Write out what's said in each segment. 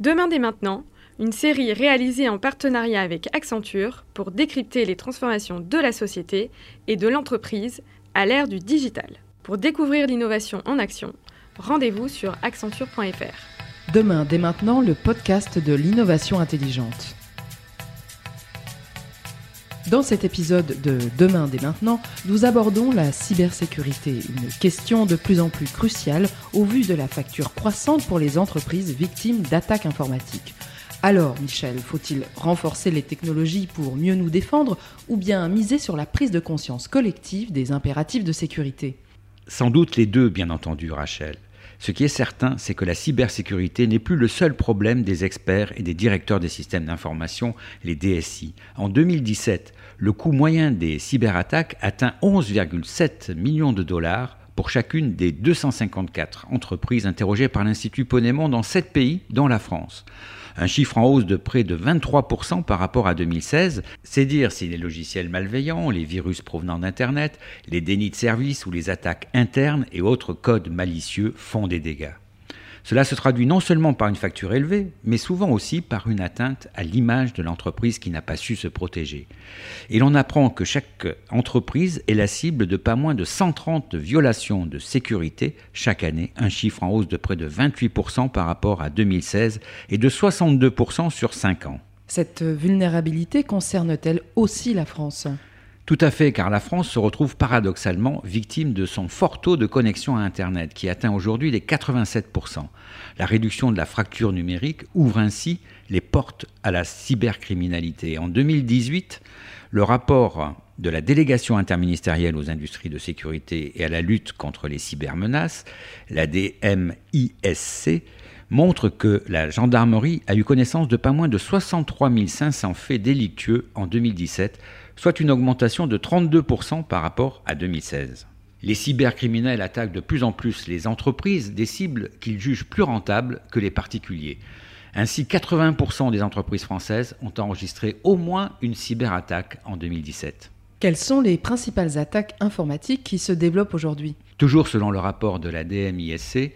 Demain dès maintenant, une série réalisée en partenariat avec Accenture pour décrypter les transformations de la société et de l'entreprise à l'ère du digital. Pour découvrir l'innovation en action, rendez-vous sur accenture.fr. Demain dès maintenant, le podcast de l'innovation intelligente. Dans cet épisode de Demain dès maintenant, nous abordons la cybersécurité, une question de plus en plus cruciale au vu de la facture croissante pour les entreprises victimes d'attaques informatiques. Alors, Michel, faut-il renforcer les technologies pour mieux nous défendre ou bien miser sur la prise de conscience collective des impératifs de sécurité? Sans doute les deux, bien entendu, Rachel. Ce qui est certain, c'est que la cybersécurité n'est plus le seul problème des experts et des directeurs des systèmes d'information, les DSI. En 2017, le coût moyen des cyberattaques atteint 11,7 millions de dollars pour chacune des 254 entreprises interrogées par l'Institut Ponémon dans 7 pays, dont la France. Un chiffre en hausse de près de 23% par rapport à 2016, c'est dire si les logiciels malveillants, les virus provenant d'Internet, les dénis de service ou les attaques internes et autres codes malicieux font des dégâts. Cela se traduit non seulement par une facture élevée, mais souvent aussi par une atteinte à l'image de l'entreprise qui n'a pas su se protéger. Et l'on apprend que chaque entreprise est la cible de pas moins de 130 violations de sécurité chaque année, un chiffre en hausse de près de 28% par rapport à 2016 et de 62% sur 5 ans. Cette vulnérabilité concerne-t-elle aussi la France? Tout à fait, car la France se retrouve paradoxalement victime de son fort taux de connexion à Internet, qui atteint aujourd'hui les 87%. La réduction de la fracture numérique ouvre ainsi les portes à la cybercriminalité. En 2018, le rapport de la délégation interministérielle aux industries de sécurité et à la lutte contre les cybermenaces, la DMISC, montre que la gendarmerie a eu connaissance de pas moins de 63 500 faits délictueux en 2017, soit une augmentation de 32% par rapport à 2016. Les cybercriminels attaquent de plus en plus les entreprises, des cibles qu'ils jugent plus rentables que les particuliers. Ainsi, 80% des entreprises françaises ont enregistré au moins une cyberattaque en 2017. Quelles sont les principales attaques informatiques qui se développent aujourd'hui? Toujours selon le rapport de la DMISC,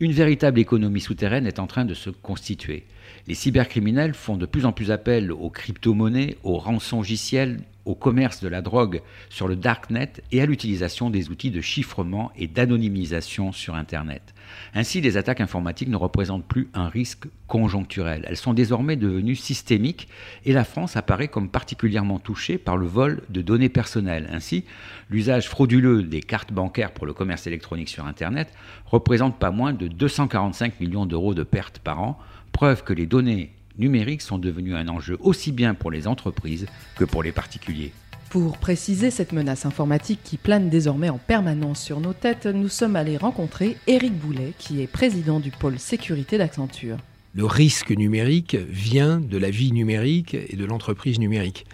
une véritable économie souterraine est en train de se constituer. Les cybercriminels font de plus en plus appel aux crypto-monnaies, aux rançongiciels, au commerce de la drogue sur le darknet et à l'utilisation des outils de chiffrement et d'anonymisation sur Internet. Ainsi, les attaques informatiques ne représentent plus un risque conjoncturel. Elles sont désormais devenues systémiques et la France apparaît comme particulièrement touchée par le vol de données personnelles. Ainsi, l'usage frauduleux des cartes bancaires pour le commerce électronique sur Internet représente pas moins de 245 millions d'euros de pertes par an, preuve que les données numériques sont devenus un enjeu aussi bien pour les entreprises que pour les particuliers. Pour préciser cette menace informatique qui plane désormais en permanence sur nos têtes, nous sommes allés rencontrer Éric Boulet, qui est président du pôle sécurité d'Accenture. Le risque numérique vient de la vie numérique et de l'entreprise numérique.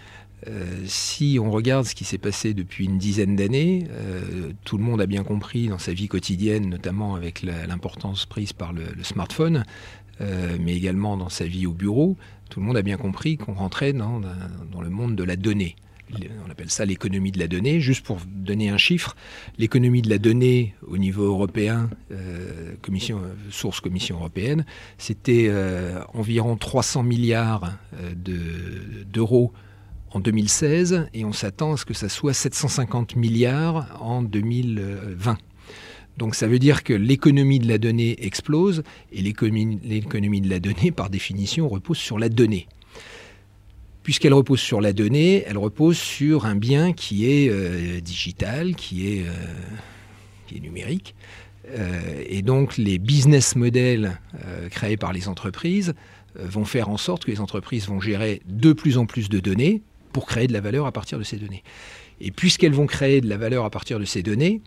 Euh, si on regarde ce qui s'est passé depuis une dizaine d'années, euh, tout le monde a bien compris dans sa vie quotidienne, notamment avec l'importance prise par le, smartphone, euh, mais également dans sa vie au bureau, tout le monde a bien compris qu'on rentrait dans, le monde de la donnée. On appelle ça l'économie de la donnée. Juste pour donner un chiffre, l'économie de la donnée au niveau européen, euh, source Commission européenne, c'était euh, environ 300 milliards d'euros en 2016 et on s'attend à ce que ça soit 750 milliards en 2020. Donc ça veut dire que l'économie de la donnée explose et l'économie de la donnée, par définition, repose sur la donnée. Puisqu'elle repose sur la donnée, elle repose sur un bien qui est euh, digital, qui est, euh, numérique. Euh, et donc les business models créés par les entreprises vont faire en sorte que les entreprises vont gérer de plus en plus de données pour créer de la valeur à partir de ces données. Et puisqu'elles vont créer de la valeur à partir de ces données,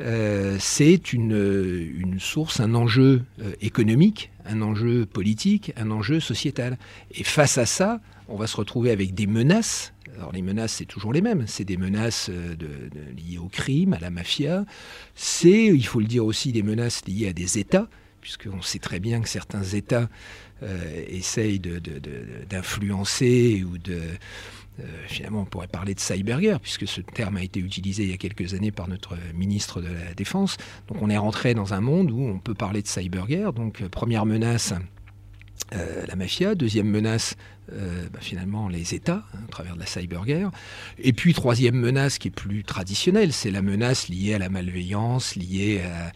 euh, c'est une, source, un enjeu euh, économique, un enjeu politique, un enjeu sociétal. Et face à ça, on va se retrouver avec des menaces. Alors les menaces, c'est toujours les mêmes. C'est des menaces euh, liées au crime, à la mafia. C'est, il faut le dire aussi, des menaces liées à des États, puisqu'on sait très bien que certains États essayent d'influencer ou de euh, finalement, on pourrait parler de cyberguerre, puisque ce terme a été utilisé il y a quelques années par notre ministre de la Défense. Donc on est rentré dans un monde où on peut parler de cyberguerre. Donc euh, première menace, la mafia. Deuxième menace, bah, finalement, les États, hein, à travers de la cyberguerre. Et puis, troisième menace qui est plus traditionnelle, c'est la menace liée à la malveillance, liée à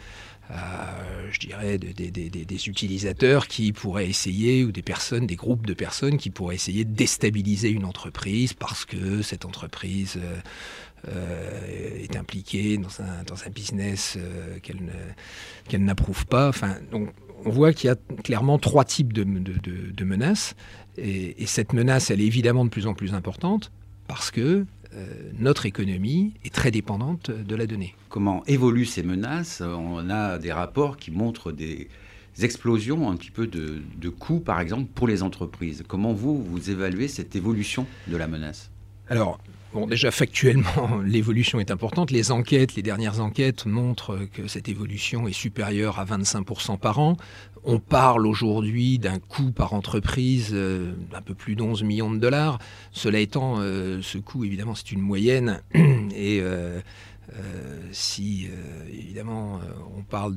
je dirais, des utilisateurs qui pourraient essayer, ou des personnes, des groupes de personnes qui pourraient essayer de déstabiliser une entreprise parce que cette entreprise euh, euh, est impliquée dans un, business euh, qu'elle n'approuve pas. Enfin, on voit qu'il y a clairement trois types de, menaces. Et, et, cette menace, elle est évidemment de plus en plus importante parce que notre économie est très dépendante de la donnée. Comment évoluent ces menaces? On a des rapports qui montrent des explosions un petit peu de, coûts, par exemple, pour les entreprises. Comment vous, vous évaluez cette évolution de la menace? Alors, Bon, déjà factuellement, l'évolution est importante. Les enquêtes, les dernières enquêtes montrent que cette évolution est supérieure à 25% par an. On parle aujourd'hui d'un coût par entreprise euh, d'un peu plus d'11 millions de dollars. Cela étant, euh, ce coût, évidemment, c'est une moyenne. Et euh, si, évidemment, on parle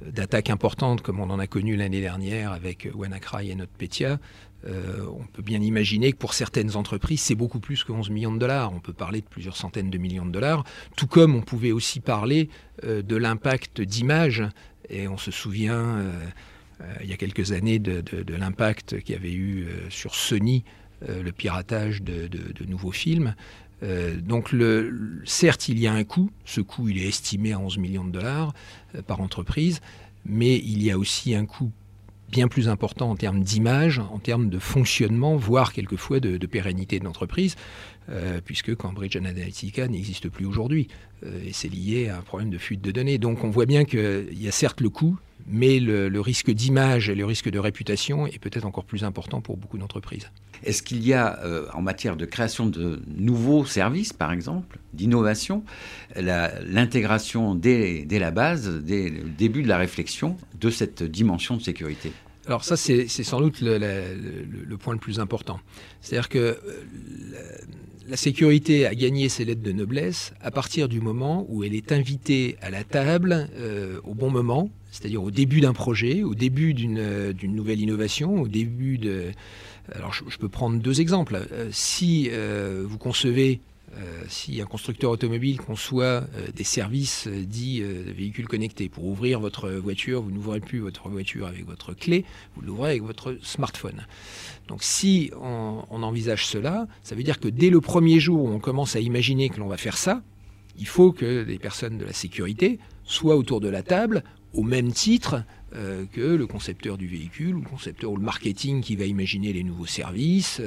d'attaques importantes comme on en a connu l'année dernière avec WannaCry et NotPetya, on peut bien imaginer que pour certaines entreprises, c'est beaucoup plus que 11 millions de dollars. On peut parler de plusieurs centaines de millions de dollars, tout comme on pouvait aussi parler de l'impact d'image et on se souvient, euh, euh, il y a quelques années, de, l'impact qu'il avait eu euh, sur Sony, le piratage de, nouveaux films. donc, certes, il y a un coût. Ce coût, il est estimé à 11 millions de dollars par entreprise. Mais il y a aussi un coût bien plus important en termes d'image, en termes de fonctionnement, voire quelquefois de, pérennité de l'entreprise, puisque Cambridge Analytica n'existe plus aujourd'hui. Euh, et c'est lié à un problème de fuite de données. Donc on voit bien qu'il y a certes le coût, mais le, risque d'image et le risque de réputation est peut-être encore plus important pour beaucoup d'entreprises. Est-ce qu'il y a, euh, en matière de création de nouveaux services, par exemple, d'innovation, l'intégration dès, la base, dès le début de la réflexion, de cette dimension de sécurité? Alors ça, c'est sans doute le, le, point le plus important. C'est-à-dire que euh, la sécurité a gagné ses lettres de noblesse à partir du moment où elle est invitée à la table euh, au bon moment, c'est-à-dire au début d'un projet, au début d'une nouvelle innovation, au début de... Alors je, peux prendre deux exemples. Euh, si euh, vous concevez euh, si un constructeur automobile conçoit euh, des services euh, dits véhicules connectés, pour ouvrir votre voiture, vous n'ouvrez plus votre voiture avec votre clé, vous l'ouvrez avec votre smartphone. Donc si on, envisage cela, ça veut dire que dès le premier jour où on commence à imaginer que l'on va faire ça, il faut que les personnes de la sécurité soient autour de la table au même titre euh, que le concepteur du véhicule, ou le concepteur ou le marketing qui va imaginer les nouveaux services.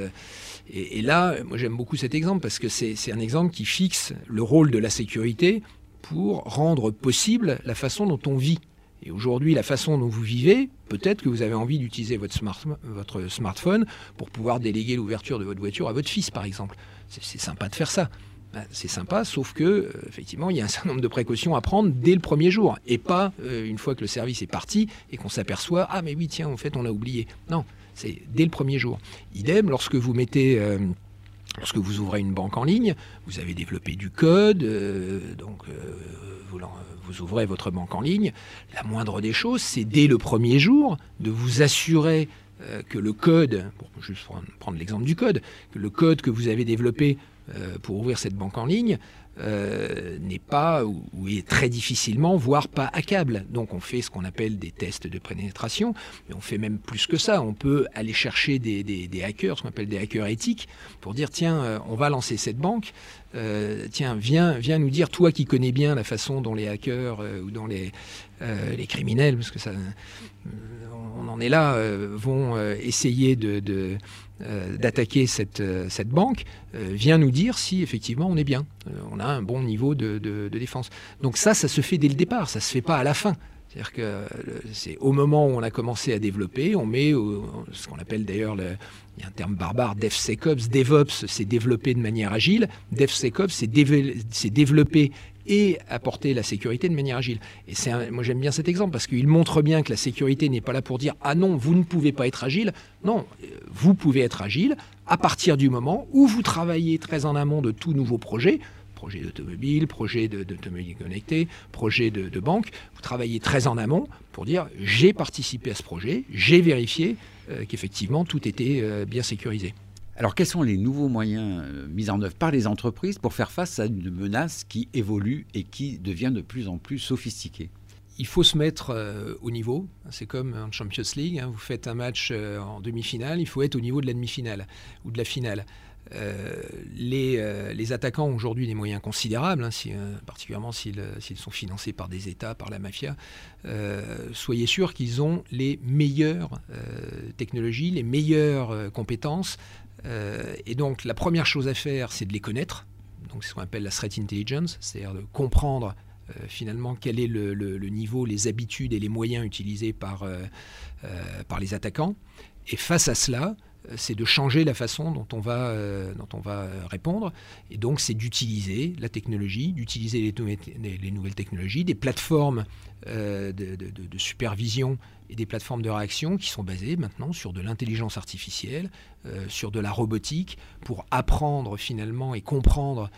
Et, là, moi j'aime beaucoup cet exemple parce que c'est un exemple qui fixe le rôle de la sécurité pour rendre possible la façon dont on vit. Et aujourd'hui, la façon dont vous vivez, peut-être que vous avez envie d'utiliser votre, votre smartphone pour pouvoir déléguer l'ouverture de votre voiture à votre fils, par exemple. C'est sympa de faire ça. Bah, c'est sympa, sauf que euh, effectivement, il y a un certain nombre de précautions à prendre dès le premier jour, et pas euh, une fois que le service est parti et qu'on s'aperçoit ah mais oui tiens en fait on a oublié. Non, c'est dès le premier jour. Idem lorsque vous mettez euh, ouvrez une banque en ligne, vous avez développé du code, donc vous, vous, ouvrez votre banque en ligne. La moindre des choses, c'est dès le premier jour de vous assurer que le code, pour juste prendre l'exemple du code, que le code que vous avez développé pour ouvrir cette banque en ligne euh, n'est pas ou, est très difficilement, voire pas hackable. Donc on fait ce qu'on appelle des tests de pénétration, mais on fait même plus que ça. On peut aller chercher des, hackers, ce qu'on appelle des hackers éthiques, pour dire tiens, euh, on va lancer cette banque. tiens, viens, viens nous dire, toi qui connais bien la façon dont les hackers ou dont les, les criminels, parce que ça, on en est là, vont essayer de euh, d'attaquer cette, euh, cette, banque euh, vient nous dire si effectivement on est bien, on a un bon niveau de, défense. Donc ça, ça se fait dès le départ, ça se fait pas à la fin. C'est-à-dire que c'est au moment où on a commencé à développer, on met ce qu'on appelle d'ailleurs, il y a un terme barbare, DevSecOps. DevOps, c'est développer de manière agile. DevSecOps, c'est développer et apporter la sécurité de manière agile. Et moi j'aime bien cet exemple parce qu'il montre bien que la sécurité n'est pas là pour dire ah non vous ne pouvez pas être agile. Non, euh, vous pouvez être agile à partir du moment où vous travaillez très en amont de tout nouveau projet projet d'automobile, projet d'automobile connectée, projet de, de, banque. Vous travaillez très en amont pour dire j'ai participé à ce projet, j'ai vérifié qu'effectivement tout était bien sécurisé. Alors quels sont les nouveaux moyens mis en œuvre par les entreprises pour faire face à une menace qui évolue et qui devient de plus en plus sophistiquée? Il faut se mettre euh, au niveau. C'est comme en Champions League. Hein. vous faites un match euh, en demi-finale, il faut être au niveau de la demi-finale ou de la finale. Euh, les, attaquants ont aujourd'hui des moyens considérables, hein, particulièrement s'ils sont financés par des États, par la mafia. soyez sûr qu'ils ont les meilleures technologies, les meilleures compétences. et donc la première chose à faire, c'est de les connaître. Donc c'est ce qu'on appelle la threat intelligence, c'est-à-dire de comprendre euh, finalement quel est le, niveau, les habitudes et les moyens utilisés par, euh, euh, par les attaquants. Et face à cela, c'est de changer la façon dont on va, on va répondre. Et donc, c'est d'utiliser la technologie, d'utiliser les, les, nouvelles technologies, des plateformes de, de, supervision et des plateformes de réaction qui sont basées maintenant sur de l'intelligence artificielle, sur de la robotique, pour apprendre finalement et comprendre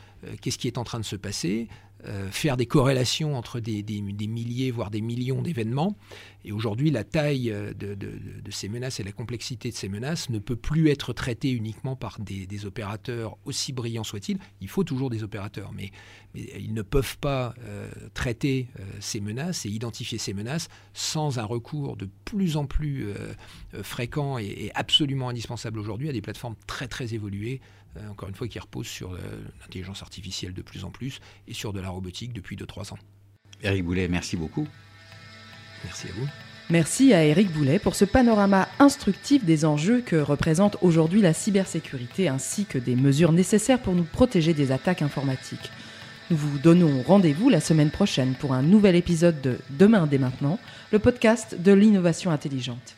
qu'est-ce qui est en train de se passer, euh, faire des corrélations entre des, milliers, voire des millions d'événements. Et aujourd'hui, la taille euh, de, ces menaces et la complexité de ces menaces ne peut plus être traitée uniquement par des, opérateurs, aussi brillants soient-ils. Il faut toujours des opérateurs, mais, ils ne peuvent pas euh, traiter ces menaces et identifier ces menaces sans un recours de plus en plus fréquent et, et, absolument indispensable aujourd'hui à des plateformes très très évoluées encore une fois, qui repose sur l'intelligence artificielle de plus en plus et sur de la robotique depuis 2-3 ans. Eric Boulet, merci beaucoup. Merci à vous. Merci à Eric Boulet pour ce panorama instructif des enjeux que représente aujourd'hui la cybersécurité ainsi que des mesures nécessaires pour nous protéger des attaques informatiques. Nous vous donnons rendez-vous la semaine prochaine pour un nouvel épisode de Demain dès maintenant, le podcast de l'innovation intelligente.